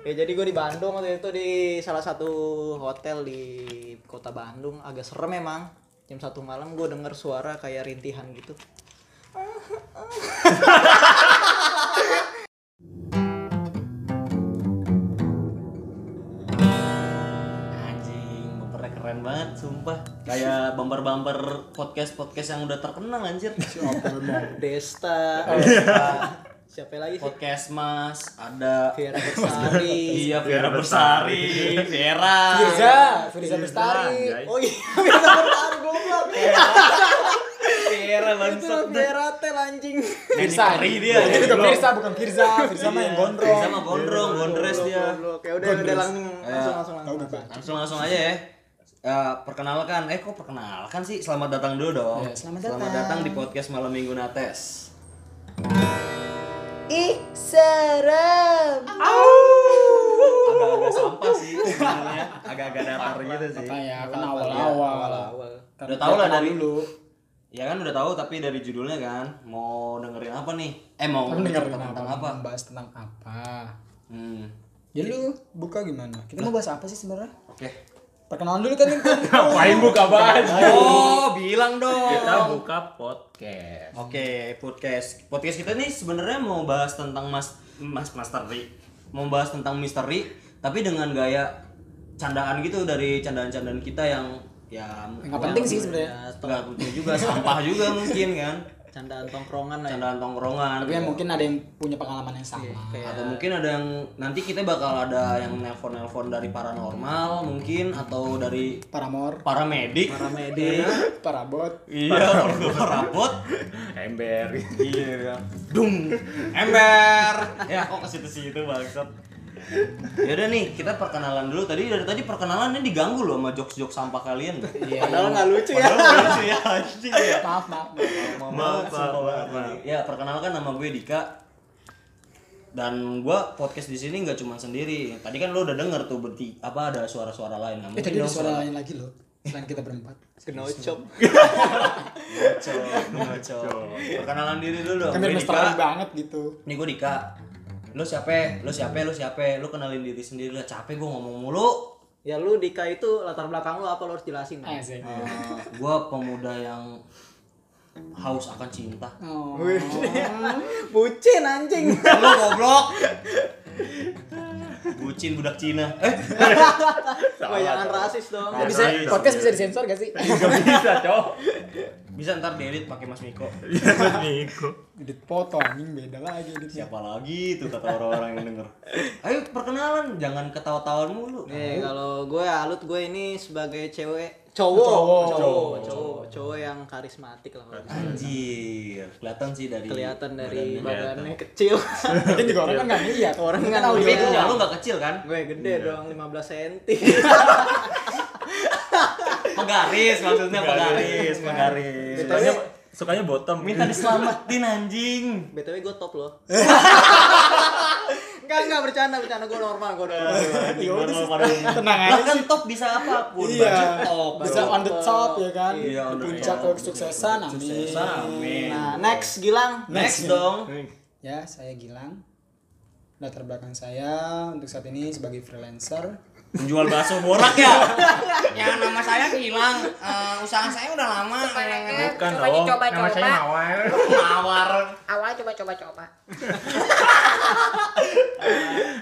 Ya jadi gue di Bandung waktu itu di salah satu hotel di kota Bandung agak serem emang. Jam satu malam gue denger suara kayak rintihan gitu. Anjing, bumpernya keren banget, sumpah. Kayak bumper-bumper podcast-podcast yang udah terkenal anjir. Desta, siapa lagi sih? Podcast Mas, ada Vera Bersari. Iya, Vera Bersari, Vera. Firza, Firza Bestari. Oh iya, Vera Bersari goblok. Vera Itu bangsat. Vera tel anjing. Firza. Dia. Itu juga goblok. Firza bukan Firza. Firza mah yang gondrong. Sama gondrong, gondres dia. Goblok. Ya udah udah langsung langsung langsung langsung. Langsung langsung aja ya. Ya, perkenalkan, eh kok perkenalkan sih? Selamat datang dulu dong. Ya, selamat Selamat datang. datang di podcast Malam Minggu Nates. Ih, serem. Agak-agak sampah sih sebenarnya. Agak-agak datar gitu sih. Apa ya, kan Awal awal-awal. awal. Udah tahu lah dari dulu. Ya kan udah tahu tapi dari judulnya kan mau dengerin apa nih? Eh mau dengar cerita tentang apa? Membahas tentang apa? Hmm. Ya lu buka gimana? Kita mau bahas apa sih sebenarnya? Oke. Perkenalan dulu kan Ngapain buka baju? Oh, bilang dong. Kita buka podcast. Oke, podcast. Podcast kita nih sebenarnya mau bahas tentang Mas Mas Misteri. Mau bahas tentang misteri tapi dengan gaya candaan gitu dari candaan-candaan kita yang ya Nggak penting sih sebenarnya. Enggak penting juga, sampah juga mungkin kan. Candaan tongkrongan lah ya. Candaan tongkrongan. Tapi yang mungkin ada yang punya pengalaman yang sama. Kayak atau mungkin ada yang nanti kita bakal ada yang nelpon-nelpon dari paranormal mungkin atau dari Paramor, paramedik paramedi. parabot. iya parabot Ember. iya dung ember ya kok ke situ-situ bangsat ya udah nih kita perkenalan dulu tadi dari tadi perkenalannya diganggu loh sama jokes-jokes sampah kalian Iya. Padahal nggak lucu ya. Padahal lucu ya anjing ya Maaf, maaf. maaf. Maaf, maaf, maaf. Ya, perkenalkan nama gue Dika. Dan gue podcast di sini nggak cuma sendiri. Tadi kan lo udah denger tuh berarti apa ada suara-suara lain. Nah, Eh tadi ada suara lain lagi loh. Selain kita berempat. Ngocok, ngocok. Perkenalan diri dulu dong. Kan biar mesra banget gitu. Nih gue Dika. Lo siapa? Lo siapa? Lo siapa? Lo kenalin diri sendiri lah. Capek gue ngomong mulu. Ya lu Dika itu latar belakang lu apa lu harus jelasin. Eh, Asik. gue pemuda yang haus akan cinta. Oh. Bucin anjing. Lo goblok. Bucin budak Cina. Eh, Wah, jangan rasis dong. Ya, bisa Rasis. podcast bisa disensor gak sih? Gak bisa, cowok. bisa ntar diedit pakai Mas Miko. Miko. Edit foto anjing beda lagi editnya. Siapa lagi tuh kata orang-orang yang denger. Ayo perkenalan, jangan ketawa-tawaan mulu. Nih, kalau gue Alut gue ini sebagai cewek cowok, Cowok. cowok, cowok, cowok yang karismatik lah. Anjir, kelihatan sih dari Kelihatan dari badannya. badannya kecil. Mungkin juga orang kan gak lihat. Orang kan nggak audio Tapi Iya. punya doang. lu gak kecil kan? gue gede dong, 15 cm. Pegaris maksudnya pegaris, pegaris. Sukanya, sukanya bottom. Minta diselamatin anjing. BTW gue top loh. Enggak, enggak bercanda, bercanda gue normal, gue normal. Ya udah tenang aja kan sih. top bisa apa pun. Iya. Top. Bisa on the top ya kan. Iya, on the Puncak kesuksesan amin. Suksesan, amin. Nah, next Gilang. Next dong. Ya, saya Gilang. Latar belakang saya untuk saat ini sebagai freelancer. Penjual bakso borak ya? ya nama saya Gilang. Eh, usaha saya udah lama. Bukan Coba dong. dicoba, Nama coba. saya Mawar. Mawar. Awal coba coba coba.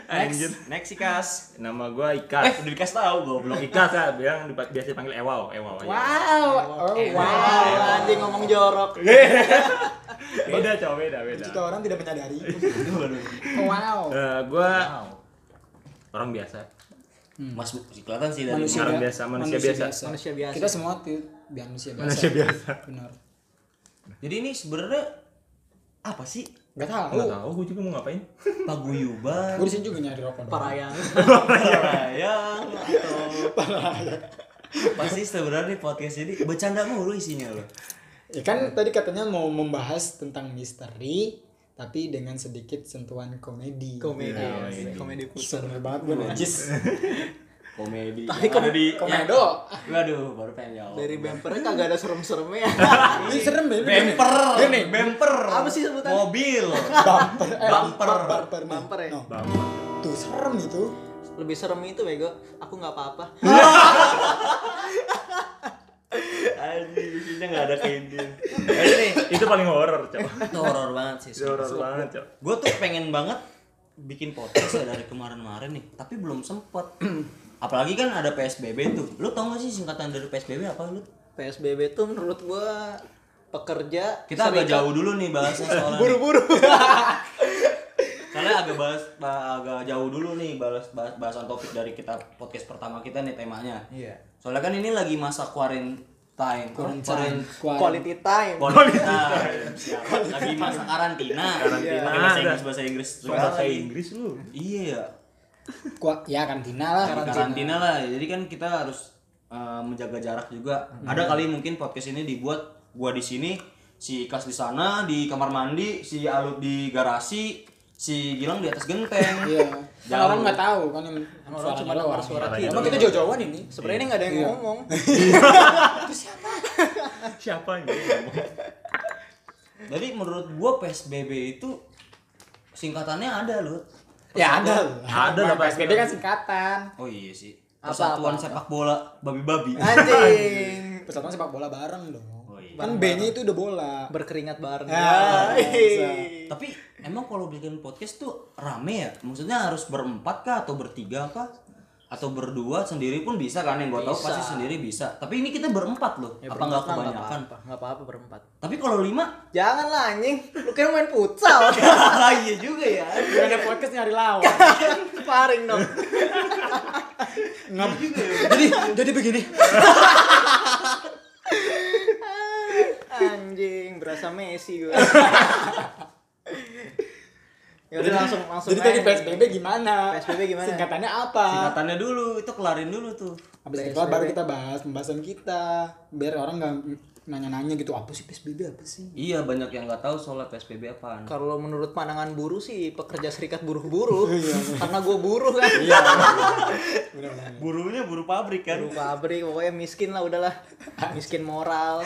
Anjir. Next, next sih Kas. Nama gua Eh, Ikas. udah dikasih tahu goblok. Ikas ya, bilang biasa dipanggil Ewau, Ewau aja. Wow, oh wow. Anjing ngomong jorok. Beda, cowok, beda, beda. Jika orang tidak menyadari. Wow. Eh, gua Wow. orang biasa. Mas kelihatan sih dari Manusia, orang bia- biasa, manusia biasa. Manusia biasa. Kita semua tuh manusia biasa. Manusia biasa. Benar. Jadi ini sebenarnya apa sih? Gak tahu. Enggak tahu gua juga mau ngapain. Paguyuban, Gue di sini juga nyari rokok. Parayang. parayang atau pasti sebenarnya podcast ini bercanda mulu isinya loh. Ya kan tadi katanya mau membahas tentang misteri tapi dengan sedikit sentuhan komedi. Komedi. Iya. Komedi putar. Sebenernya banget gue najis. Komedi. Tapi Yang ada di Komedo. Waduh, baru pengen jawab. Dari bempernya kagak ada serem-seremnya. Ini serem ya. bumper. Ini bumper. Apa sih sebutannya? Mobil. bumper. Eh, Bumper. Bumper. nih. Bumper ya? No. Bapak. itu serem itu Lebih serem itu bego. Aku nggak apa-apa. Anjing, di sini nggak ada keindian. Ayo nih, Itu paling horor, Cok. itu horor banget sih. Horor banget, Cok. Gue tuh pengen banget bikin podcast ya dari kemarin-kemarin nih, tapi belum sempet. Apalagi kan ada PSBB tuh. Lu tau gak sih singkatan dari PSBB apa lu? PSBB tuh menurut gua pekerja Kita agak jauh dulu nih bahasnya soalnya. buru-buru. Soalnya agak bahas ba- agak jauh dulu nih bahas, bahas bahasan topik dari kita podcast pertama kita nih temanya. Iya. Soalnya kan ini lagi masa quarantine. Quarantine. Quality time. Quarantine. Siap. Lagi masa karantina. Karantina. Bahasa. Inggris bahasa Inggris. lu. Iya ya. Kuat ya kantina lah. Lagi karantina lah. Jadi kan kita harus uh, menjaga jarak juga. Ada kali mungkin podcast ini dibuat gua di sini, si Kas di sana di kamar mandi, si Alut di garasi, si Gilang di atas genteng. Iya. Jauh. orang nggak tahu kan yang orang cuma dengar suara Suaranya kita. Emang kita jauh-jauhan ini. Sebenarnya ini nggak ada yang Iya. ngomong. Siapa yang ngomong? Jadi menurut gua PSBB itu singkatannya ada loh. Ya ada. Ada lah, Pak. PSBB kan singkatan. Oh iya sih. Persatuan apa, sepak bola babi-babi. Anjing. Persatuan sepak bola bareng dong. Oh iya. Kan B-nya itu udah bola. Berkeringat bareng. Ya, bisa. Tapi emang kalau bikin podcast tuh rame ya? Maksudnya harus berempat kah atau bertiga kah? Atau berdua sendiri pun bisa kan yang gua tahu pasti sendiri bisa. Tapi ini kita berempat loh. Ya, apa nggak kebanyakan? Nggak apa-apa berempat. Tapi kalau lima, Jangan lah anjing. Lu kayak main futsal. iya juga ya. Gak ada podcast nyari lawan. Sparring dong. Ngap juga ya. Jadi jadi begini. Anjing, berasa Messi gue. Ya udah langsung langsung. Jadi tadi aja. PSBB gimana? PSBB gimana? Singkatannya apa? Singkatannya dulu, itu kelarin dulu tuh. Habis itu baru kita bahas pembahasan kita. Biar orang nggak nanya-nanya gitu apa sih PSBB apa sih? Iya banyak yang nggak tahu soal PSBB apaan. Kalau menurut pandangan buruh sih pekerja serikat buruh-buruh. Karena gue buruh kan. Iya. Benar-benar. Buruhnya buru pabrik kan. Buruh pabrik pokoknya miskin lah udahlah. Miskin moral.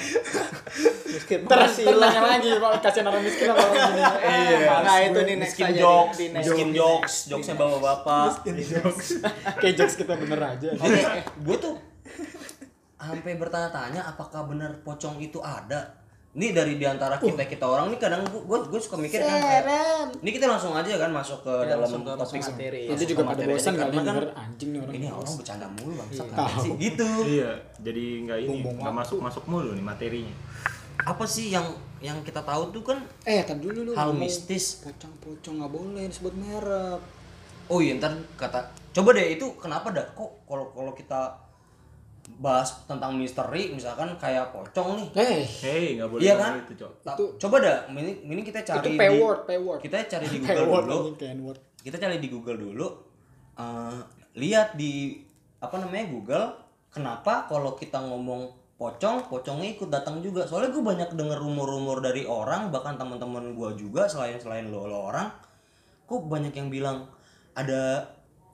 miskin Terus penghasilan. nanya lagi kalau kasihan orang miskin apa orang gini. Iya. Nah itu nih next Miskin aja jokes, di, miskin jokes, jokesnya bapak-bapak. Kayak jokes kita bener aja. Oke, gue tuh sampai bertanya-tanya apakah benar pocong itu ada. Ini dari di antara kita kita orang nih kadang gue gue suka mikir kan. kayak, Ini kita langsung aja kan masuk ke Ya, dalam langsung ke topik materi. Itu Masuk juga pada materi bosan karena kan anjing nih orang. Ini orang bercanda mulu bang, Tahu. sih gitu. Iya, jadi nggak ini, nggak masuk masuk mulu nih materinya. Apa sih yang yang kita tahu tuh kan Eh, tadi dulu lu. hal mistis. Pocong-pocong nggak boleh disebut merek. Oh iya ntar kata coba deh itu kenapa dah kok kalau kalau kita bahas tentang misteri misalkan kayak pocong nih Eh, Hei, nggak boleh Iya kan? itu, Cok. Itu- coba dah ini ini kita cari itu di P-word, P-word. kita cari di Google P-word dulu N-word. kita cari di Google dulu eh, lihat di apa namanya Google kenapa kalau kita ngomong pocong pocongnya ikut datang juga soalnya gue banyak denger rumor-rumor dari orang bahkan teman-teman gue juga selain selain lo, lo orang kok banyak yang bilang ada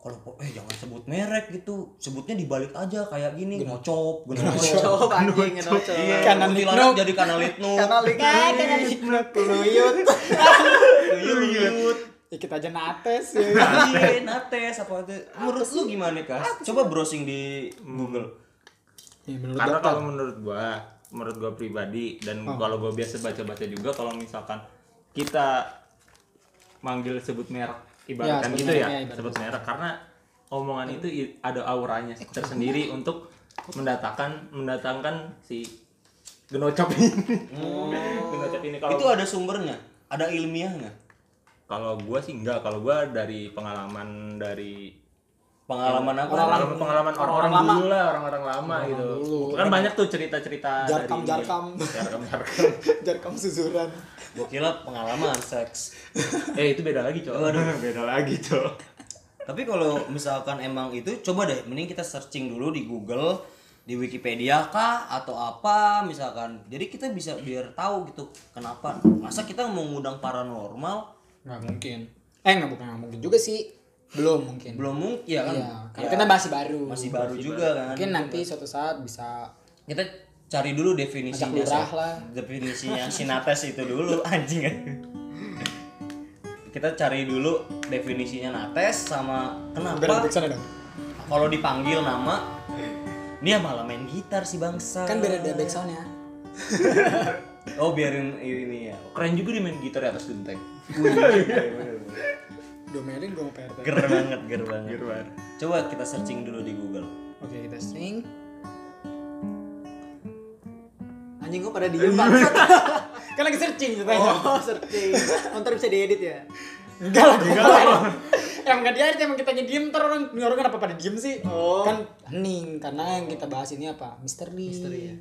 kalau eh jangan sebut merek gitu sebutnya dibalik aja kayak gini ngocop genocop Cok anjing iya Kanan kuntilanak litnuk. jadi kanan litnuk Karena link kanan peluyut. Luyut. Dikit aja nates ya. Iya, nates apa itu? Menurut lu gimana, Kas? Coba browsing di Google. Ya, menurut Karena kalau menurut gua, menurut gua pribadi dan kalau gua biasa baca-baca juga kalau misalkan kita manggil sebut merek ibaratkan sebut gitu ya, ya, sebut merek. Karena omongan itu ada auranya tersendiri untuk mendatangkan mendatangkan si genocop ini. genocop ini kalau Itu ada sumbernya, ada ilmiahnya. kalau gua sih enggak, kalau gua dari pengalaman dari Pengalaman apa? pengalaman pengalaman orang-orang lama. dulu lah orang-orang lama gitu dulu. kan banyak tuh cerita-cerita Jarkam, dari jarkam. jarkam jarkam Jarkam susuran. Gua kira pengalaman seks. eh itu beda lagi cowok beda lagi cowok Tapi kalau misalkan emang itu, coba deh, mending kita searching dulu di Google, di Wikipedia kah atau apa misalkan. Jadi kita bisa biar tahu gitu kenapa. Masa kita mau ngundang paranormal Nggak mungkin. Eh nggak bukan nggak mungkin juga sih. Belum mungkin. belum mungkin ya kan? Iya, karena Ya, kita masih baru. masih baru juga kan. Mungkin nanti suatu saat bisa kita cari dulu definisinya lurah lah. definisinya sinates itu dulu anjing kan kita cari dulu definisinya nates sama kenapa kalau dipanggil nama dia malah main gitar si bangsa Kan biar ada back soundnya. oh biarin ini ya Keren juga dia main gitar di atas genteng. Domelin gue mau PRT. ger banget ger banget coba kita searching dulu di Google Oke kita sing. Anjing gua pada diem banget. Kan lagi searching ceritanya. Oh, searching. Oh, ntar bisa diedit ya? Enggak lah, enggak lah. Emang gak diarit, emang kita diem ntar orang, ini orang kenapa pada diem sih? Oh. Kan hening, karena yang kita bahas ini apa? Misteri. Misteri, ya.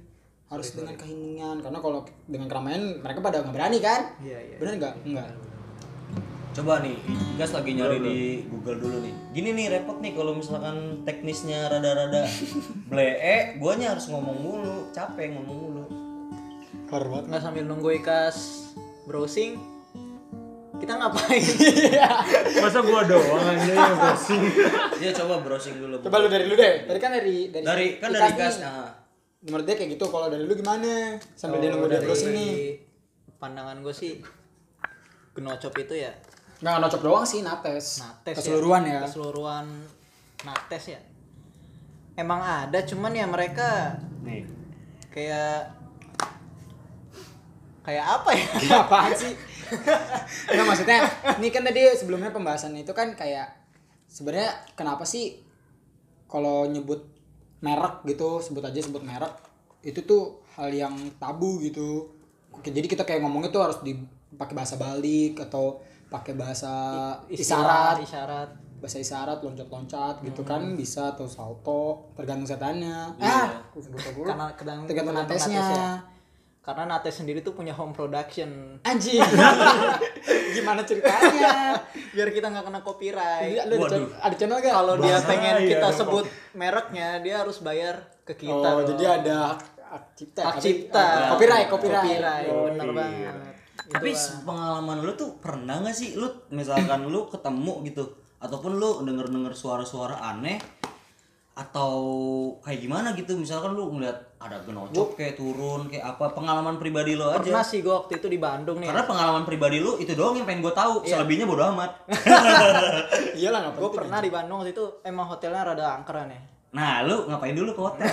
Harus dengan keheningan, karena kalau dengan keramaian mereka pada nggak berani kan? Iya, iya. Bener nggak? Enggak. Coba nih gas lagi nyari di Google dulu nih gini nih repot nih kalau misalkan teknisnya rada-rada blee guanya harus ngomong mulu capek ngomong mulu Hormat. Nggak sambil nunggu Ikas browsing, kita ngapain? Masa gua doang aja ya browsing. ya coba browsing dulu Coba lu dari lu deh. Tadi kan dari dari, dari kan dari Ikas gas nih. nah. Menurut dia kayak gitu. Kalau dari lu gimana? Sambil dia Kalau nunggu dia dari browsing nih. Pandangan gue sih, genocop itu ya Nggak nocok doang sih, nates. nates Keseluruhan ya. Keseluruhan nates ya. Emang ada, cuman ya mereka nih kayak kayak apa ya? Apaan sih? Nggak maksudnya, ini kan tadi sebelumnya pembahasan itu kan kayak sebenarnya kenapa sih kalau nyebut merek gitu, sebut aja sebut merek itu tuh hal yang tabu gitu. Jadi kita kayak ngomongnya tuh harus dipakai bahasa balik atau pakai bahasa Istilah, isyarat, isyarat. bahasa isyarat loncat-loncat gitu kan bisa atau salto tergantung setannya. Ah, sebut apa? Karena tergantung tergantung natesnya. natesnya. Karena Nates sendiri tuh punya home production. Anjing. Gimana ceritanya? Biar kita nggak kena copyright. Jadi ada, channel, ada channel gak? Kalau dia pengen kita dong, sebut mereknya, dia harus bayar ke kita. oh, dong. jadi ada hak, cipta. hak cipta. ah, copyright, copyright. Copyright, Oh, bener iya. banget. Tapi pengalaman lu tuh pernah nggak sih? Lu misalkan lu ketemu gitu ataupun lu denger denger suara-suara aneh atau kayak gimana gitu? Misalkan lu ngeliat ada genocop kayak turun kayak apa pengalaman pribadi lo aja. Pernah sih gue waktu itu di Bandung nih. karena pengalaman pribadi lu itu doang yang pengen gue tahu selebihnya bodo amat. Iyalah nggak Gue penting. pernah di Bandung waktu itu emang hotelnya rada angkeran ya. Nah, lu ngapain dulu ke hotel?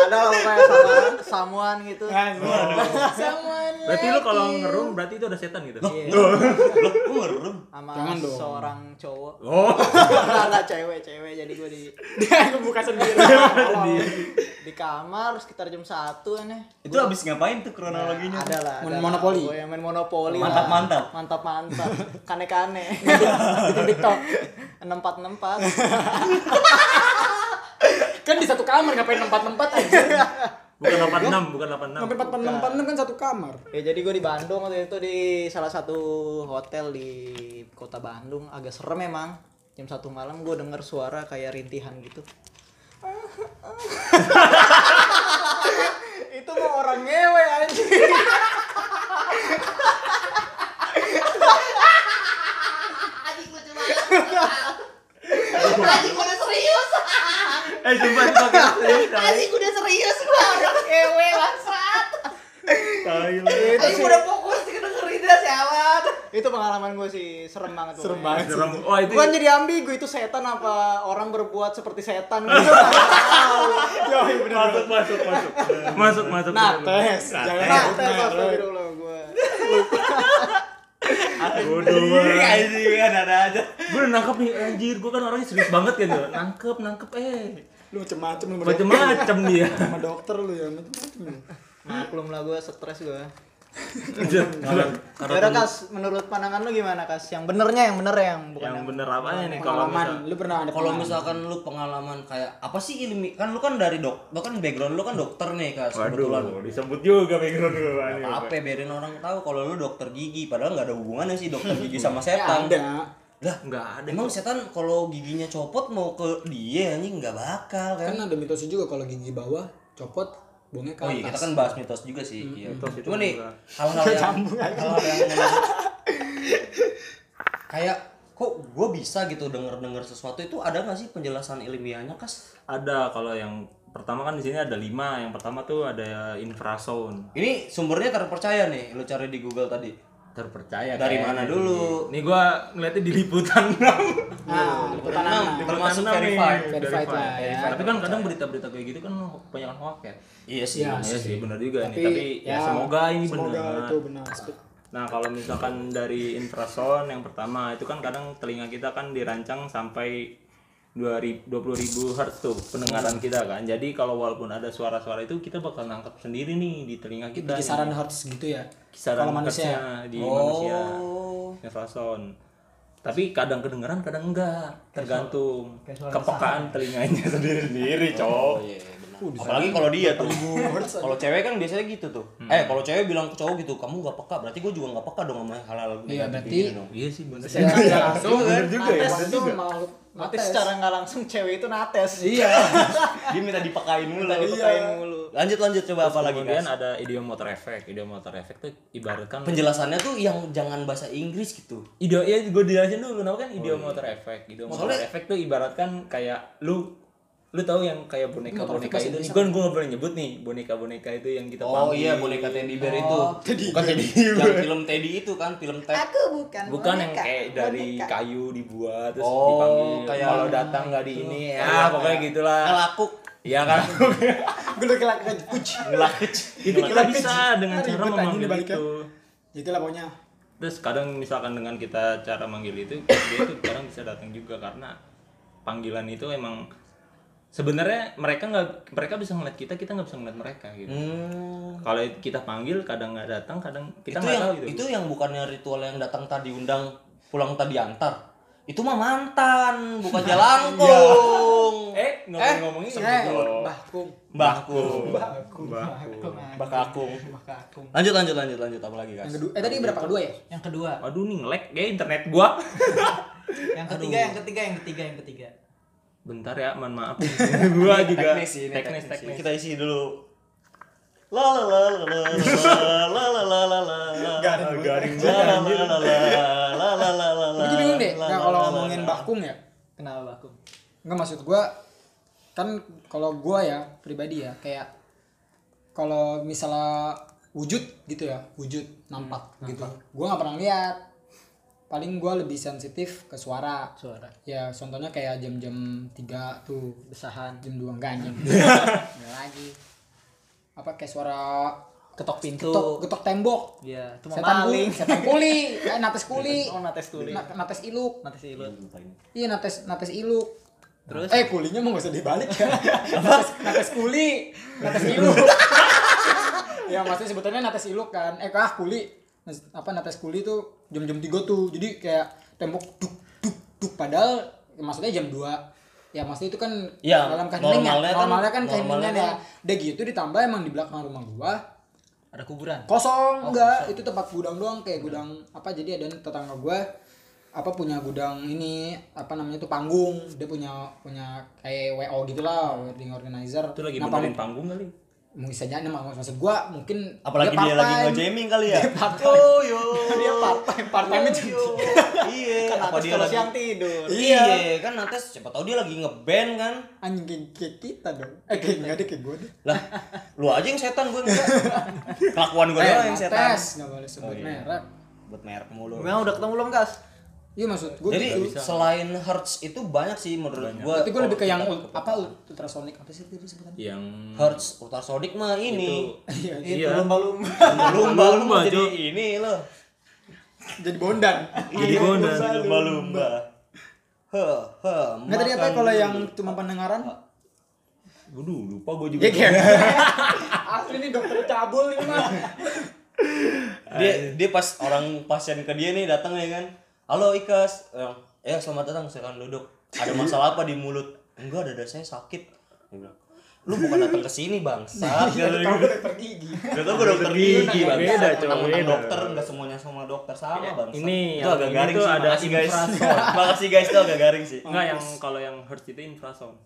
Ada lo kayak sama samuan gitu. Ah, oh. Samuan. Berarti lu kalau ngerum berarti itu ada setan gitu. Loh, iya. lu ngerum sama Jangan dong. cowok. Oh. Enggak, nah, cewek, cewek jadi gue di dia buka sendiri. sendiri. di kamar sekitar jam 1 ini. Itu gua... habis ngapain tuh kronologinya? Nah, ada lah. Main monopoli. Gua yang main monopoli. Mantap, mantap. Mantap, mantap. Kane-kane. Di TikTok. 6464 kamar ngapain tempat-tempat aja. Bukan 86, bukan 86. Ngapain empat empat enam kan satu kamar. Ya jadi gue di Bandung waktu itu di salah satu hotel di kota Bandung agak serem emang. Jam satu malam gue denger suara kayak rintihan gitu. itu mau orang ngewe anjing. Anjing udah serius. Eh, serius. tai. Anjing udah serius gua orang ewe bangsat. Tai lu. itu Anjing sih, udah fokus dengerin dah itu pengalaman gue sih serem banget. Serem pokoknya. banget. Serem. Wah, itu Bukan jadi ambigu itu setan apa orang berbuat seperti setan gitu. Yo, bener. masuk, masuk, masuk. Masuk, masuk. Nates. Jangan Nah, sebut tes merek. astagfirullah gue. Bodoh banget. kan ada aja Gue udah nangkep nih, anjir. Gue kan orangnya serius banget kan. tuh. Nangkep, nangkep. Eh, Lu macem-macem macem-macem dia. Sama dokter lu ya. Macem-macem lu. Maklum lah gue stres gue. Karena kas, menurut pandangan lu gimana kas? Yang benernya yang bener yang bukan Yang yang, bener apanya nih kalau Pengalaman. misal Lu pernah ada kalau pengalaman? misalkan lu pengalaman kayak apa sih ilmi kan lu kan dari dok lu kan background lu kan dokter nih kas kebetulan Waduh, disebut juga background gue. apa biarin orang tahu kalau lu dokter gigi padahal nggak ada hubungannya sih dokter gigi sama Ya, setan ada. lah Enggak ada. emang setan kalau giginya copot mau ke dia anjing nggak bakal kan Kan ada mitosnya juga kalau gigi bawah copot buangnya ke oh iya kita atas. kan bahas mitos juga sih iya. mitos itu cuma nih hal-hal yang hal-hal yang kayak kok gue bisa gitu denger-denger sesuatu itu ada nggak sih penjelasan ilmiahnya kas Ada kalau yang pertama kan di sini ada lima. Yang pertama tuh ada infrasound. ini sumbernya terpercaya nih lu cari di Google tadi terpercaya Dari kayaknya mana sih. dulu? Nih gua ngeliatnya di liputan Nah, liputan Enam, enam. termasuk enam nih. verified. Verified lah, ya. Tapi kan kadang berita-berita kayak gitu kan banyak hoax ya. Iya sih. Iya. Iya sih benar juga Tapi, nih. Tapi ya, semoga ini semoga benar. itu benar. Nah kalau misalkan dari infrasound yang pertama itu kan kadang telinga kita kan dirancang sampai 2000 20.000 hertz tuh pendengaran kita kan. Jadi kalau walaupun ada suara-suara itu kita bakal nangkap sendiri nih di telinga kita. Di nih. kisaran hertz gitu ya. kisaran kalau manusia. hertznya di manusia Oh. infrasound. Tapi kadang kedengeran kadang enggak, tergantung kepekaan telinganya sendiri-sendiri, cowok. Oh iya, benar. Apalagi kalau dia tuh. Kalau cewek kan biasanya gitu tuh. Eh, kalau cewek bilang ke cowok gitu, kamu nggak peka, berarti gue juga nggak peka dong sama hal-hal Iya, negatif berarti-. Iya sih bener. Ya, langsung Bener juga ya. Itu makhluk Nates. secara nggak langsung cewek itu nates. Iya. Dia minta dipekain mulu. Minta dipekain mulu. Lanjut lanjut coba apa lagi Kemudian guys? ada idiomotor effect. Idiomotor effect tuh ibaratkan Penjelasannya tuh yang jangan bahasa Inggris gitu. Idio ya gue jelasin dulu kenapa kan idiomotor effect. Idiomotor Soalnya- effect tuh ibaratkan kayak lu lu tahu yang kayak boneka boneka itu bahasa gue gue nggak boleh nyebut nih boneka boneka itu yang kita Oh panggil. iya boneka teddy bear itu. Teddy Bukan teddy yang film Teddy itu kan film Ted. Aku bukan bukan yang boneka, kayak dari boneka. kayu dibuat terus Oh, dipanggil kayak- kalau datang nggak di ini ya Kayak- pokoknya gitulah Ngelakuk. iya kan Gue udah kelak kuc. Ngelakuk. itu kita bisa dengan cara memanggil dibaliknya. itu Itulah pokoknya. terus kadang misalkan dengan kita cara manggil itu dia tuh kadang bisa datang juga karena panggilan itu emang sebenarnya mereka nggak mereka bisa ngeliat kita kita nggak bisa ngeliat mereka gitu. Hmm. kalau kita panggil kadang nggak datang kadang kita itu nggak yang tahu gitu. itu yang bukannya ritual yang datang tadi undang pulang tadi antar. Itu mah mantan bukan jalangkung eh ngomong ngomongin Eh, Bahkum. mbahku Bahkum. bakakung. Lanjut lanjut lanjut lanjut. Apa lagi guys? Yang kedua, eh tadi berapa? Kedua ya? Yang kedua, Waduh nih nge-lag ya internet gua. yang ketiga, yang ketiga, yang ketiga, yang ketiga. Bentar ya, mohon maaf. gua juga teknis ini teknis teknis, teknis. kita isi dulu la la la la la la la la la la la Garing garing la la la la la la la la la Gue bingung deh. la, Nah, la, kalau la, ngomongin la. Bahkum ya, Kenapa Bakum? Enggak maksud gua kan kalau gua ya pribadi ya kayak kalau misalnya wujud gitu ya wujud nampak gitu gua nggak pernah lihat paling gua lebih sensitif ke suara Suara. ya contohnya kayak jam-jam 3 tuh Besahan. jam 2 enggak anjing lagi apa kayak suara Ketok pintu. getok getok tembok Iya, itu setan maling. kuli setan kuli eh, nates kuli Oh, nates kuli. Na- nates iluk Nates ilut. Iya nates nates iluk. Terus? Eh kulinya mau gak usah dibalik ya. nates, nates kuli, nates iluk. ya maksudnya sebutannya nates iluk kan. Eh kah kuli. Apa nates kuli tuh jam-jam 3 tuh. Jadi kayak tembok duk duk duk. Padahal ya maksudnya jam 2 ya maksudnya itu kan Ya, dalam keheningan. normalnya kan- normalnya kan normalnya keheningan ya. kan- udah gitu ditambah emang di belakang rumah gua Ada kuburan. kosong enggak. itu tempat gudang doang kayak gudang apa. Jadi ada tetangga gua apa punya gudang ini apa namanya tuh panggung. Dia punya punya kayak wo gitulah wedding organizer. Itu lagi Nah, benerin panggung kali. Mungkin saja nih mak- maksud gua mungkin apalagi dia, lagi part-time. nge-jamming kali ya? Part-time. oh yo. Dia part time part time Oh, yo. iya. Kan apa dia lagi siang tidur. iya kan nanti siapa tahu dia lagi ngeband kan? Anjing kayak, kita dong. Eh kayak nggak ada kayak gua deh. Lah lu aja yang setan gue enggak kelakuan gue eh, doang yang setan. nggak boleh sebut Oh, iya. merek. Buat merek mulu. Memang udah ketemu belum, Gas? Iya maksud gua jadi gitu. selain hertz itu banyak sih menurut gue tapi gua lebih ke yang ul- apa ultrasonic apa sih tadi sebutannya? Yang hertz ultrasonic mah ini. Iya Itu Iya. lumba-lumba. lumba lumba Lumba, jadi ini loh. Jadi bondan Jadi bondan. lumba lumba Heh, heh, nggak tadi apa kalau yang cuma pendengaran? Waduh, lupa gua juga. Ya asli nih dokter cabul ini mah. dia dia pas orang pasien ke dia nih datang ya kan halo Ikas. Eh, ya selamat datang. Silakan duduk. Ada masalah apa di mulut? Enggak dada saya sakit. Dia bilang lu bukan datang ke sini bangsa. Dokter gigi. Gak tau gue dokter gigi bang Beda, Mentang-mentang beda. dokter Gak semuanya sama dokter sama bang Ini Itu agak ini garing tuh sih ada Makasih guys. Makasih guys itu agak garing sih. Enggak yang kalau yang hertz itu infrasound.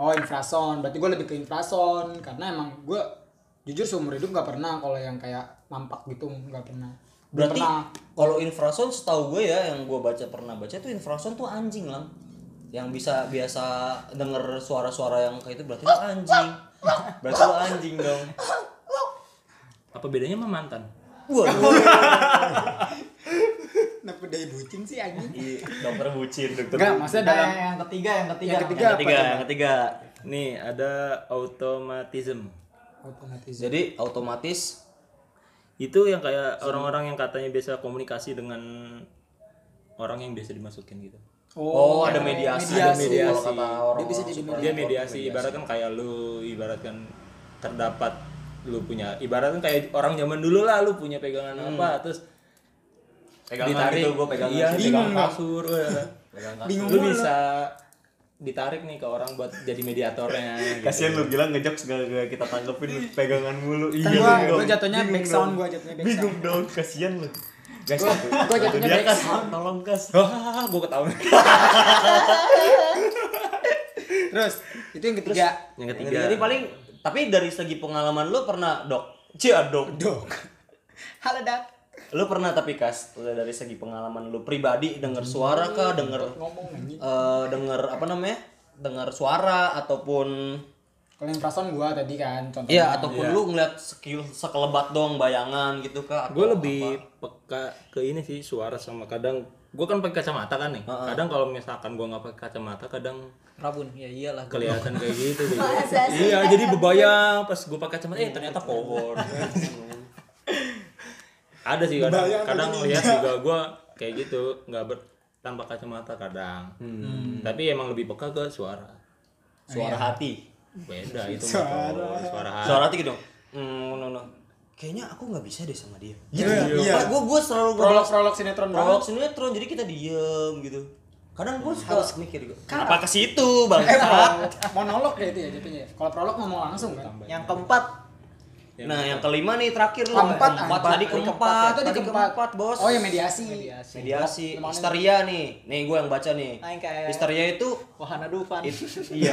Oh infrasound, berarti gue lebih ke infrasound karena emang gue jujur seumur hidup gak pernah kalau yang kayak nampak gitu nggak pernah. Berarti pernah. kalau infrasound setahu gue ya Yang gue baca pernah baca itu infrasound tuh anjing lah Yang bisa biasa denger suara-suara yang kayak itu berarti itu anjing Berarti lu anjing dong Apa bedanya sama mantan? Waduh Kenapa dari bucin sih anjing? Iya, dokter bucin, dokter. Enggak, maksudnya dalam yang ketiga, yang ketiga. Yang ketiga. Yang ketiga, yang ketiga. Nih ada automatism. otomatis. Jadi otomatis Itu yang kayak orang-orang yang katanya biasa komunikasi dengan orang yang biasa dimasukin gitu. Oh, ada mediasi. Ada mediasi. Kalau kata orang Dia bisa jadi Dia mediasi, ibaratkan kayak lu ibaratkan terdapat lu punya ibaratkan kayak orang zaman dulu lah lu punya pegangan apa terus Pegangan gitu, gua pegangan. iya, pegang kasur ya. Pegang Bingung lu bisa ditarik nih ke orang buat jadi mediatornya gitu. Kasihan lu bilang ngejokes gak, gak kita tanggepin pegangan mulu. Kan gua, gua jatuhnya back sound gua jatuhnya back sound. Bingung dong, kasihan lu. Guys, Gua- gua jatuhnya dia back kas, sound. tolong kas. Wah, gua ketahuan. Terus itu yang ketiga. Yang Ketiga. Jadi paling tapi dari segi pengalaman lu pernah dok, cia dok, Dok. Halo, Dak. Lu pernah tapi kas dari segi pengalaman lu pribadi denger suara kah, denger eh denger apa namanya, denger suara ataupun Kalau yang perasaan gua tadi kan contohnya. Iya, ataupun lu ngeliat skill sekelebat dong bayangan gitu kah? gue atau lebih apa? peka ke ini sih suara sama kadang gue kan pakai kacamata kan nih kadang kalau misalkan gue nggak pakai kacamata kadang Rabun, ya iyalah. kelihatan kayak gitu gitu. iya jadi bebayang pas gue pakai kacamata eh ternyata pohon ada sih kadang Bebayang kadang tapi lihat ninja. juga gue kayak gitu nggak ber tanpa kacamata kadang tapi emang lebih peka ke suara suara hati. beda itu Suara. suara hati Suara hati gitu. Hmm, no, no. Kayaknya aku nggak bisa deh sama dia. Iya, iya. Gue gue selalu Prolog prolog sinetron prolog sinetron jadi kita diem gitu. Kadang gue suka mikir gitu. Kenapa ke situ bang? Eh, monolog deh itu ya jatuhnya. Kalau prolog ngomong langsung kan. Yang keempat, Nah yang kelima nih terakhir lu. Keempat, keempat keempat. tadi keempat. keempat ya. Tadi keempat. keempat bos. Oh ya mediasi. mediasi. Mediasi, histeria nih. Nih gue yang baca nih. Kayak- Histeria itu Wahana Dufan. It- iya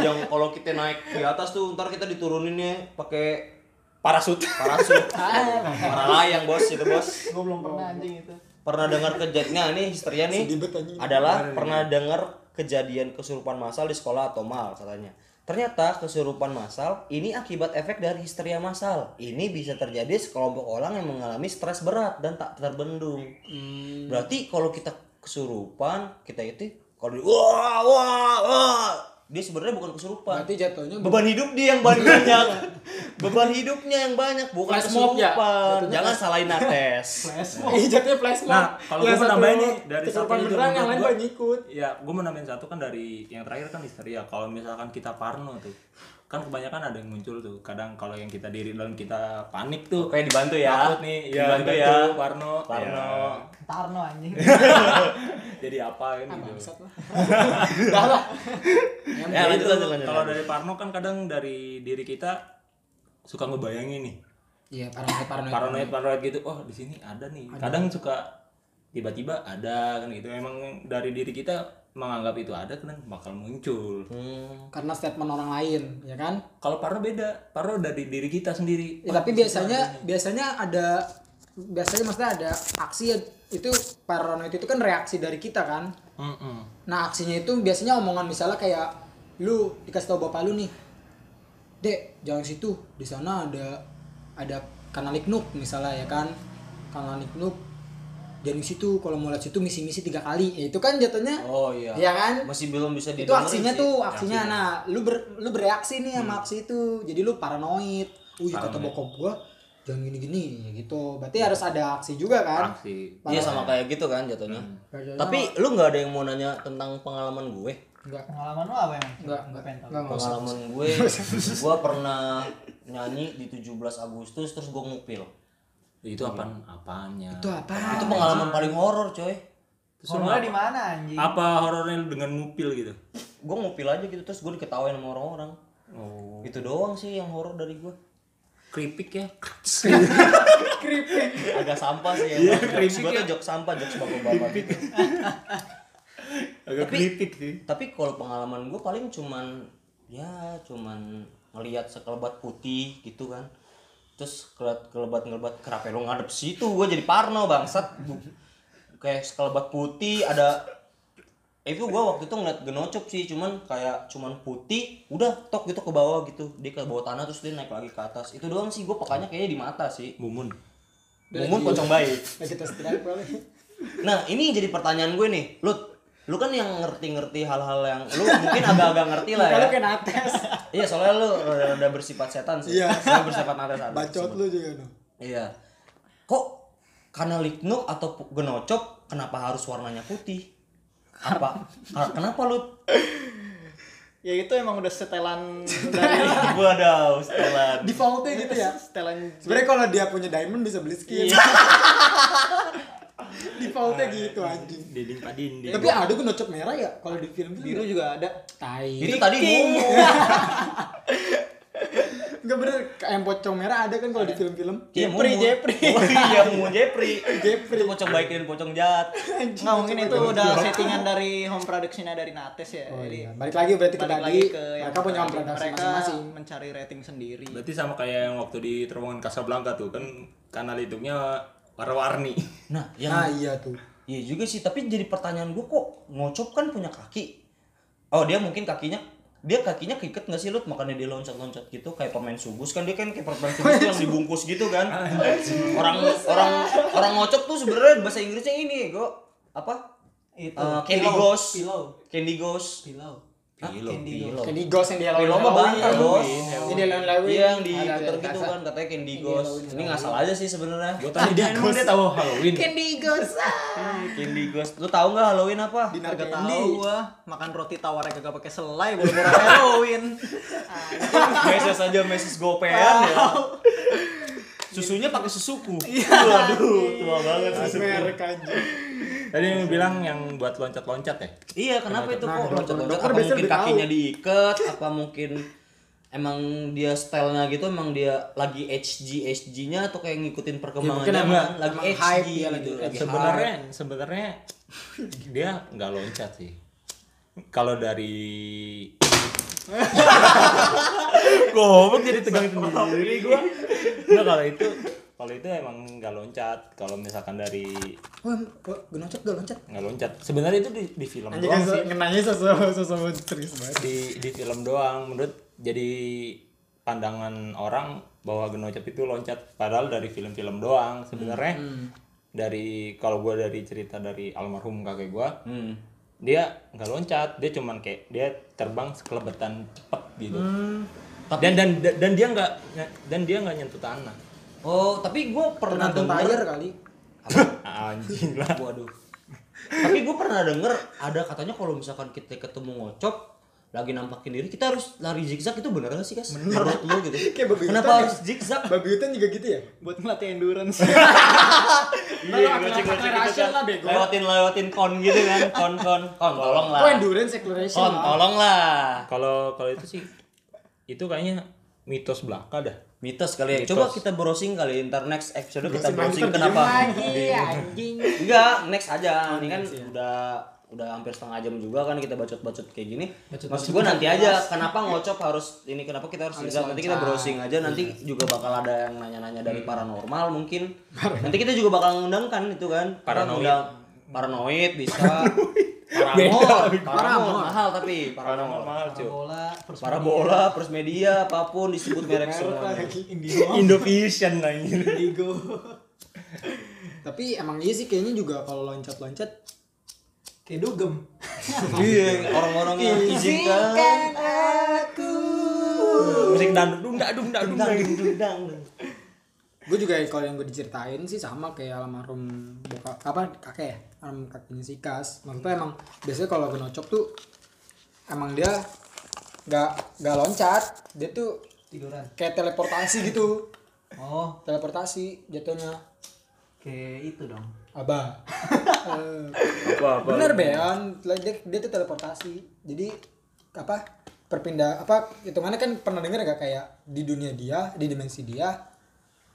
yang kalau kita naik di atas tuh ntar kita dituruninnya pakai parasut parasut para layang bos itu bos Gue belum pernah anjing itu. pernah dengar kejadian nah ini histeria nih adalah pernah dengar kejadian kesurupan massal di sekolah atau mal katanya ternyata kesurupan massal ini akibat efek dari histeria massal. Ini bisa terjadi sekelompok orang yang mengalami stres berat dan tak terbendung. Berarti kalau kita kesurupan kita itu kalau di- wah wah wah dia sebenarnya bukan kesurupan Berarti jatuhnya beban hidup dia yang banyak beban hidupnya yang banyak bukan Flash mob ya? kesurupan Jatuhnya jangan salahin nates Iya jatuhnya flash mob. Nah, kalau mau satu nambahin nih, dari kesurupan satu beneran yang lain gua- banyak ikut. Ya, gue mau nambahin satu kan dari yang terakhir kan histeria. Kalau misalkan kita parno tuh, kan kebanyakan ada yang muncul tuh. Kadang kalau yang kita diri dalam kita panik tuh, Oke dibantu ya takut nih, ya, dibantu ya parno, Parno. Tarno anjing. Jadi apa kan Ah, gitu. lah. Dah lah. ya lanjut lanjut lanjut Kalau dari parno kan kadang dari diri kita suka ngebayangin nih Iya, paranoid paranoid. paranoid paranoid gitu oh di sini ada nih kadang suka tiba-tiba ada kan gitu emang dari diri kita menganggap itu ada kan bakal muncul. Hmm, Karena statement orang lain, ya kan? kalau parno beda. Parno dari diri kita sendiri. Ya, tapi biasanya biasanya ada biasanya maksudnya ada aksi ya- itu paranoid itu kan reaksi dari kita kan. Mm-mm. Nah aksinya itu biasanya omongan misalnya kayak lu dikasih tau bapak lu nih, dek jangan situ. Di sana ada ada kanal Niknuk misalnya ya kan? Kanal Niknuk jangan di situ kalau mau lihat situ misi-misi tiga kali. Ya, itu kan jatuhnya oh iya. Iya kan? masih belum bisa itu aksinya sih. tuh aksinya. Nah lu ber, lu bereaksi nih sama aksi itu. Jadi lu paranoid. Uh ya kata bokap gua jangan gini-gini ya gitu. Berarti harus ada aksi juga kan? Aksi. Iya sama kayak gitu kan jatuhnya. Jatuhnya tapi lu nggak ada yang mau nanya tentang pengalaman gue? Enggak Pengalaman lu apa emang? enggak enggak pengen tahu. pengalaman gue gue pernah nyanyi di 17 Agustus terus gue ngupil itu apaan? Apanya? Itu apa itu pengalaman paling horor coy. Horornya di mana anjing? apa horornya dengan ngupil gitu? Gue ngupil aja gitu terus gue diketawain sama orang-orang. Oh. Itu doang sih yang horor dari gue keripik ya? Agak sampah sih ya Iya, jokes keripik gue ya. tuh jokes sampah jokes bapak-bapak gitu. Agak keripik sih. tapi kalau pengalaman gue paling cuman ya cuman ngelihat sekelebat putih gitu kan terus kelebat kelebat kelebat kenapa lu ngadep situ? Gue jadi parno bangsat. Kayak sekelebat putih ada itu gue waktu itu ngeliat genocop sih cuman kayak cuman putih udah tok gitu ke bawah gitu. Dia ke bawah tanah terus dia naik lagi ke atas. Itu doang sih gue pokoknya kayaknya di mata sih. Mumun mumun pocong baik Nah, Nah, ini jadi pertanyaan gue nih. Lu lu kan yang ngerti-ngerti hal-hal yang lu mungkin agak-agak ngerti lah ya. Kalau kayak nates. Iya, soalnya lu udah bersifat setan sih. Iya. Soalnya bersifat nates ada. Bacot lu juga no. Iya. Kok karena liknuk atau genocop kenapa harus warnanya putih? Apa? Kenapa lu? Ya itu emang udah setelan dari Waduh, setelan. Defaultnya gitu ya. setelan Sebenarnya kalau dia punya diamond bisa beli skin. Iya. Defaultnya gitu anjing. dinding pak dinding Tapi ada gue nocop merah ya kalau di film biru juga ada. Tai. Itu tadi ngomong. Enggak bener kayak yang pocong merah ada kan kalau di film-film. Iya, Jepri. Jepri. Oh iya, mau Jepri. Jepri. Itu pocong baik dan pocong jahat. Nggak mungkin itu udah settingan dari home production dari Nates ya. Oh Jadi iya. Balik lagi berarti ke tadi. mereka punya produksi mereka masing-masing. mencari rating sendiri. berarti sama kayak yang waktu di terowongan Casablanca tuh kan kanal YouTube-nya warna-warni. Nah, yang Nah iya tuh. Iya juga sih, tapi jadi pertanyaan gue kok ngocop kan punya kaki. Oh dia mungkin kakinya dia kakinya keiket nggak sih lu makanya dia loncat-loncat gitu kayak pemain sugus kan dia kan kayak pemain sugus tuh yang dibungkus gitu kan. Orang orang orang ngocop tuh sebenarnya bahasa Inggrisnya ini kok apa? Itu Eh, candy ghost. Pillow. candy ghost. Pillow. Hah? candy ghost. yang dia Pillow mah bantal, Bos. Ini dia lawan lawan. iya yang di Twitter gitu kan katanya candy ghost. Ini ngasal aja sih sebenarnya. Gue tanya dia emang dia tahu Halloween? Candy Ghost. candy ghost. Lu tahu nggak Halloween apa? Dinar Kagak tahu. Gua. Makan roti tawar kagak pakai selai baru Halloween. meses aja meses gopean ya susunya pakai susuku. Waduh tua banget susuku. Merek anjing. tadi yang bilang yang buat loncat-loncat ya? Iya kenapa itu Nah, kok dokter- loncat loncat dokter apa mungkin kakinya diikat? Apa mungkin emang dia stylenya gitu? Emang dia lagi HG HG nya atau kayak ngikutin perkembangan zaman emang- lagi emang HG hype ya, lagi gitu. Lagi sebenarnya sebenarnya dia nggak loncat sih. Kalau dari goblok jadi tegang sendiri gua. Nggak kalau itu kalau itu emang nggak loncat. Kalau misalkan dari gue nocop gak loncat? nggak loncat? Sebenarnya itu di, di film Anjing doang sih. ngenanya sesuatu sesuatu serius banget. di di film doang. Menurut jadi pandangan orang bahwa genocap itu loncat. Padahal dari film-film doang sebenarnya. Dari kalau gua dari cerita dari almarhum kakek gua hmm. dia nggak loncat. Dia cuman kayak dia terbang sekelebetan cepet gitu. Hmm. Dan dan dan dia nggak dan dia nggak nyentuh tanah oh tapi gue pernah denger tayar kali. anjing lah waduh tapi gue pernah denger ada katanya kalau misalkan kita ketemu ngocop lagi nampakin diri kita harus lari zigzag itu bener gak sih guys? Menurut lu gitu? Kayak babi Kenapa ya? harus zigzag? Babi hutan juga gitu ya? buat melatih endurance. Iya, gocek-gocek gocek gitu kan. Lewatin lewatin kon gitu kan, kon kon kon tolong lah. Oh endurance acceleration Kon tolong lah. kalau kalau itu sih itu kayaknya mitos belaka dah Mitos kali ya. Mitos. Coba kita browsing kali ntar next episode kita Browsing browsing lagi, kenapa. lagi anjing. Enggak, next aja. Ini kan ya. udah udah hampir setengah jam juga kan kita bacot-bacot kayak gini. Bacot-bacot Maksud gua nanti aja kenapa ngocop harus ini kenapa kita harus zigzag nanti kita browsing aja nanti juga bakal ada yang nanya-nanya dari paranormal mungkin. nanti kita juga bakal ngundangkan itu kan. Paranoid. Paranoid bisa. Paramor, paramor mahal tapi paramor. mahal cuy Bola, terus Parabola, plus media, apa pun disebut merek semua. Indovision anjir Indigo. Tapi emang iya sih kayaknya juga kalau loncat-loncat Kayak dugem. Iya, orang-orang yang izinkan aku. musik dangdut dung dung dung dak. Gue juga kalau yang gue diceritain sih sama kayak almarhum bokap apa kakek ya, almarhum kakeknya si Kas. Maksudnya emang biasanya kalau genocop tuh emang dia nggak nggak loncat, dia tuh Tiduran. kayak teleportasi gitu, Oh, teleportasi jatuhnya. kayak itu dong. Abah. Apa apa Bener Bean, dia, dia tuh teleportasi. Jadi apa? Perpindah apa hitungannya kan pernah denger gak kayak di dunia dia, di dimensi dia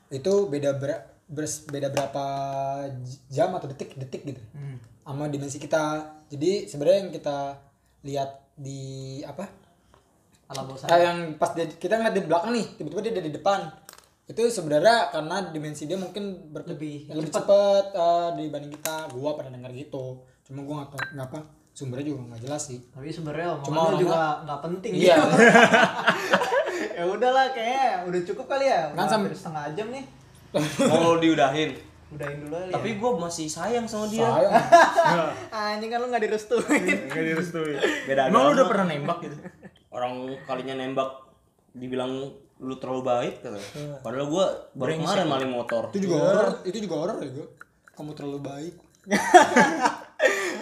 itu beda ber, bers- beda berapa jam atau detik detik gitu. Sama dimensi kita. Jadi sebenarnya yang kita lihat di apa? Alam Ah, sadar. yang pas dia, kita ngeliat di belakang nih, tiba-tiba dia ada di depan. Itu sebenarnya karena dimensi dia mungkin ber- Lebih lebih cepet eh, dibanding kita. Gua pernah dengar gitu. Cuma gua nggak tahu nggak apa sumbernya juga nggak jelas sih. Tapi sebenarnya Cuma omongan juga nggak penting. Iya. ya udahlah kayak udah cukup kali ya. Kan Udah hampir setengah jam nih. Mau diudahin. udahin dulu aja Tapi gue masih sayang sama dia. Sayang. anjing kan lu nggak direstuin Enggak direstui. Beda Emang lu udah pernah nembak gitu? Orang kalinya nembak dibilang lu terlalu baik kata. Padahal gue baru kemarin maling motor. Itu juga horor, itu juga horor ya, gue. Kamu terlalu baik.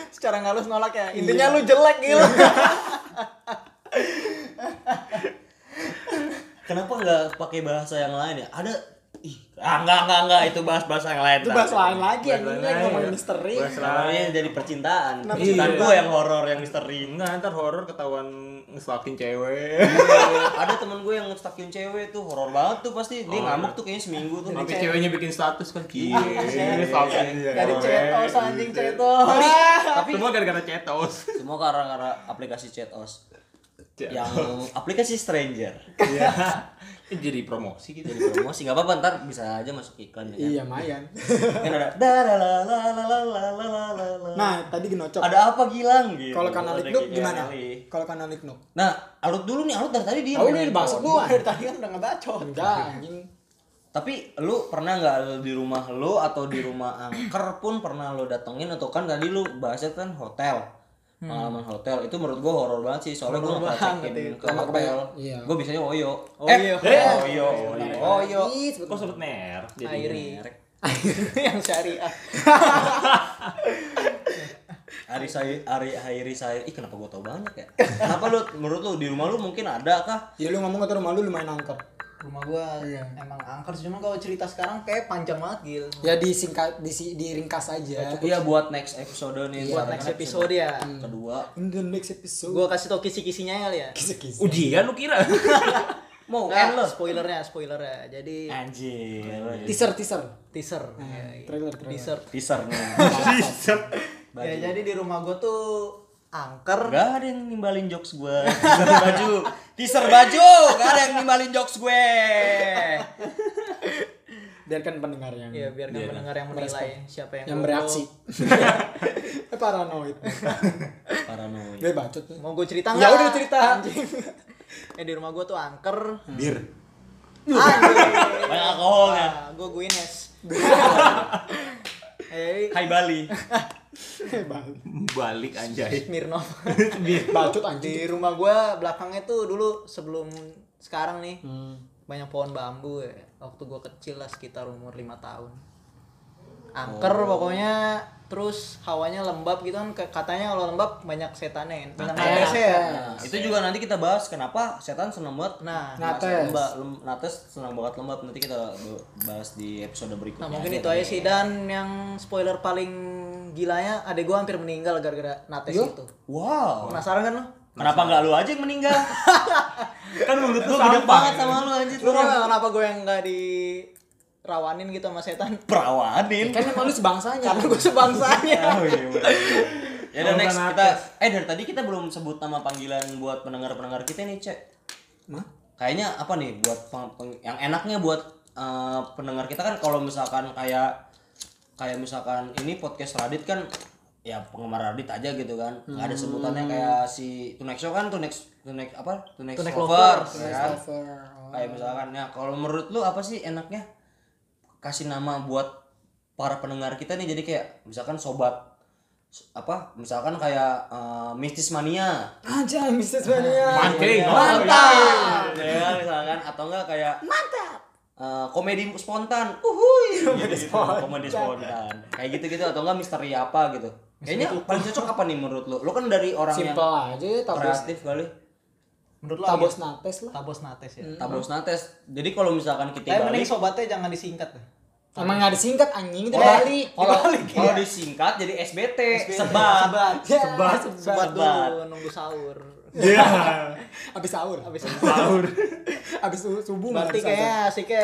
secara nggak halus nolak ya intinya lu jelek gitu Kenapa nggak pakai bahasa yang lain ya? Ada ih, ah enggak enggak enggak itu bahas bahasa yang lain. Itu bahas lain lagi lain lagi ngomongin misteri. Bahas Namanya jadi percintaan. Percintaan iya? gue yang horor yang misteri. Enggak, ntar horor ketahuan ngestalkin cewek. ada temen gue yang ngestakin cewek tuh horor banget tuh pasti dia ngamuk tuh kayaknya seminggu tuh Tapi ceweknya bikin status kan Iya, stalkin dari cetos anjing cetos Tapi semua gara-gara cetos. semua karena karena aplikasi chat os Chat yang aplikasi stranger Iya. Jadi promosi gitu. jadi promosi nggak apa-apa ntar bisa aja masuk iklan ya kan? Iya, mayan. kan ada. Nah, tadi genocok. ada apa gilang gitu Kalau kanal kayak gimana? Kalau kanal Niknuk? nah alut dulu nih alut dari tadi dia Oh, udah dibahas handphone. gua. dari tadi kan udah ngebacot Enggak, anjing. tapi lu pernah nggak di rumah lu atau di rumah angker pun pernah lu datengin atau kan tadi lu bahasnya kan hotel pengalaman hotel itu menurut gua horor banget sih soalnya gua nggak cekin ke Sama hotel iya. gua biasanya oyo. Oh, eh iya. eh, oyo. Oh, oyo. Ih, sebut- Kok sebut merek? Jadi merek. yang syariah. Ari saya Ari Hairi saya ih kenapa gua tau banyak ya? Kenapa lu menurut lu di rumah lu mungkin ada kah? Ya lu ngomong kata rumah lu lumayan angker. Rumah gua emang angker sih, cuma kalau cerita sekarang kayak panjang banget gil. Ya disingkat di diringkas aja. iya buat next episode nih buat Karena next kan episode ya kedua. In the next episode. gua kasih tau kisi-kisinya kali ya kisah-kisah. Ujian lu kira? mau Nggak, end lu spoilernya spoilernya. Jadi anjir. Teaser, teaser. teaser. Ya, trailer, trailer. teaser. Teaser nih. Ya jadi di rumah gua tuh angker. Gak ada yang nimbalin jokes gue. Teaser baju. Teaser baju. Gak ada yang nimbalin jokes gue. Biarkan pendengar yang ya biar kan pendengar yang menilai siapa yang yang bereaksi. Eh, Paranoid. Paranoid. Gue bacot. Mau gue cerita Ya nggak? udah cerita. anjing. Eh di rumah gua tuh angker. Bir. anjing Banyak alkoholnya. Gue Guinness. Eh Hai Bali Balik anjay. Smirnoff Bacot anjing. di rumah gua belakangnya tuh dulu sebelum sekarang nih Hmm. banyak pohon bambu ya waktu gua kecil lah sekitar umur lima tahun angker Oh. pokoknya terus hawanya lembab gitu kan katanya kalau lembab banyak setannya banyak Nates. ya Nah, itu juga nanti kita bahas kenapa setan seneng banget nah Nates. lembab lem- nates senang banget lembab nanti kita bahas di episode berikutnya Nah mungkin itu aja sih dan yang spoiler paling gilanya adek gua hampir meninggal gara-gara nates Yo. itu. wow Penasaran kan lo? kenapa nggak lu aja yang meninggal Kan mulut lu gede banget sama lu anjir Lu kenapa gue yang gak dirawanin gitu sama setan? perawanin Kan emang lu sebangsanya. Karena gue sebangsanya. Oh iya bener. Ya udah Kalau next kita eh dari tadi kita belum sebut nama panggilan buat pendengar-pendengar kita nih, Cek. Mah? Kayaknya apa nih buat peng- peng- yang enaknya buat eh, pendengar kita kan kalau misalkan kayak kayak misalkan ini podcast Radit kan ya penggemar Radit aja gitu kan. Nggak ada sebutannya kayak si Tunex Show kan Tunex Tunex apa? Tunex, Tunex Lovers, Lovers, ya kan? Lover. Oh. Kayak misalkan ya kalau menurut lu apa sih enaknya kasih nama buat para pendengar kita nih jadi kayak misalkan sobat apa misalkan kayak eh, mistis mania Aja Mrs. Mania. Mancing. mantap ya kan, misalkan atau enggak kayak mantap komedi spontan uhuy komedi spontan komedi spontan kayak gitu gitu atau enggak misteri apa gitu kayaknya paling cocok apa nih menurut lu lu kan dari orang yang Simple aja ya tabos. kreatif kali Menurut lo Tabos apa? nates lah. Tabos nates ya. tabos nates jadi kalau misalkan kita Tapi mending balik sobatnya jangan disingkat. Emang nggak disingkat anjing itu balik. kalau kalau disingkat jadi SBT, sebat. Sebat. Ya, Sebat. sebat. Sebat Sebat. dulu nunggu sahur. Iya. Abis sahur. Habis Sahur. Abis su- subuh berarti bisa kayaknya asiknya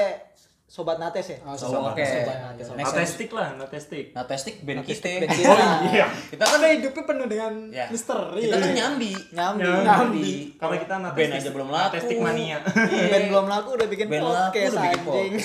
sobat nates ya. Oh, Sobat sobat. nates. Sobat Sobat nates. nates. Next Natestik lah, natestik. Natestik band kita. band kita. Iya. Kita kan Karena hidupnya penuh dengan Ya. misteri. kita kan nyambi. Nyambi. Nyambi. Kalau kita Band natestik aja belum laku. Natestik mania. Band belum laku udah bikin Band laku podcast udah bikin.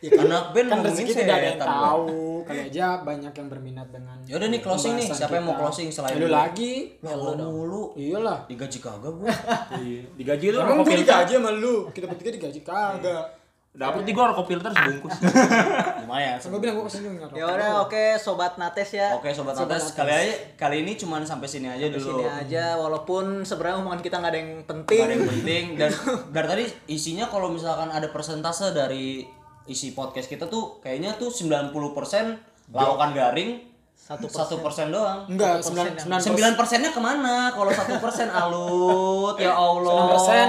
Ya, kan, Anak band kan rezeki tidak ada yang tahu. Kali aja banyak yang berminat dengan. Ya udah nih closing nih. Siapa yang mau closing selain Lu lagi. Ya lu mulu. Iyalah. Digaji kagak gua. Iya. Digaji lu Emang gue digaji sama lu? Kita bertiga digaji kagak. Dapet nih gua rokok filter sebungkus. lumayan Gue bilang gue ke sini nggak Ya udah oke sobat Nates ya. oke sobat Nates kali aja kali ini cuman sampai sini aja Di dulu sini aja walaupun sebenarnya omongan kita nggak ada yang Gak penting. ada yang penting dan dari tadi isinya kalau misalkan ada persentase dari isi podcast kita tuh kayaknya tuh 90% lawakan garing Satu satu persen doang Enggak, Satu sembilan persen sembilan sembilan persennya ke mana kalau satu persen alut ya allah sembilan persen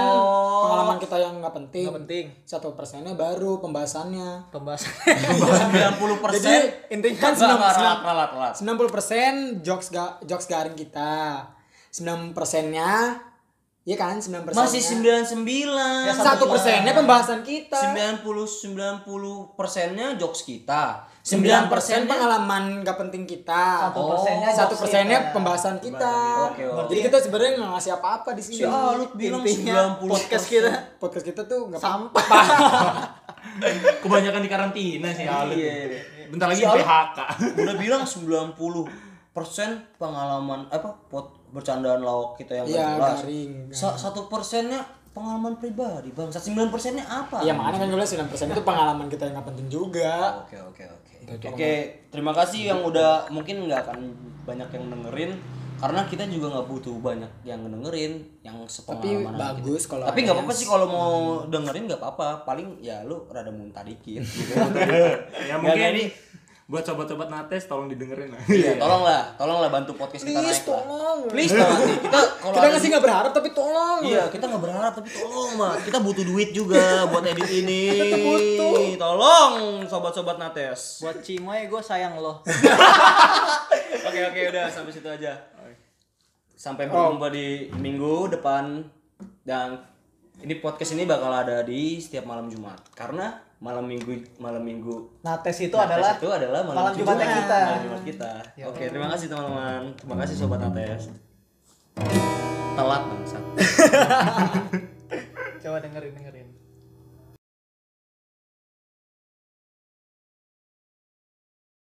pengalaman kita yang nggak penting. Nggak penting. Satu persennya baru pembahasannya. Pembahasan. sembilan puluh Jadi persen intinya kan sembilan puluh persen jokes ga, jokes garing kita. Sembilan persennya, iya kan sembilan persennya. masih sembilan sembilan satu persennya pembahasan kita. sembilan puluh sembilan puluh persennya jokes kita Sembilan persen pengalaman gak penting kita. Satu persennya satu jokes persennya kita. pembahasan kita. Oke, oke. Jadi kita sebenarnya nggak ngasih apa-apa di sini. si alut bilang Intinya 90 podcast kita Podcast kita tuh nggak sampah. Kebanyakan di karantina sih Alut. Iya. Bentar lagi PHK. udah bilang 90 persen pengalaman apa pot bercandaan lawak kita yang Iya, nggak jelas. garing. Satu persennya pengalaman pribadi bang. Sembilan persennya apa? Iya makanya kan gue bilang 9% itu pengalaman kita yang gak penting juga. Oke oke oke. Oke terima kasih yang udah mungkin nggak akan banyak yang dengerin karena kita juga nggak butuh banyak yang dengerin yang Tapi sepengalaman sama bagus kalau Tapi nggak apa-apa sih kalau mau dengerin nggak apa-apa. Paling ya lu rada muntah dikit. Gitu. Ya mungkin buat sobat-sobat Nates tolong didengerin lah. Iya, tolonglah, tolonglah bantu podcast kita Please naik lah. tolong. Please banget nih. Kita kalau Kita ngasih nggak berharap tapi tolong. Iya, kita nggak berharap tapi tolong, Mak. Kita butuh duit juga buat edit ini. butuh. Tolong sobat-sobat Nates. Buat Cimoy gue sayang loh. Oke, oke, udah sampai situ aja. Sampai berjumpa di minggu depan dan ini podcast ini bakal ada di setiap malam Jumat karena malam minggu malam minggu Nates itu Nates adalah itu adalah malam, malam Jumat. kita. Malam Jumat kita. Oke, terima kasih teman-teman. Terima kasih sobat Nates. Telat bangsat. coba dengerin dengerin.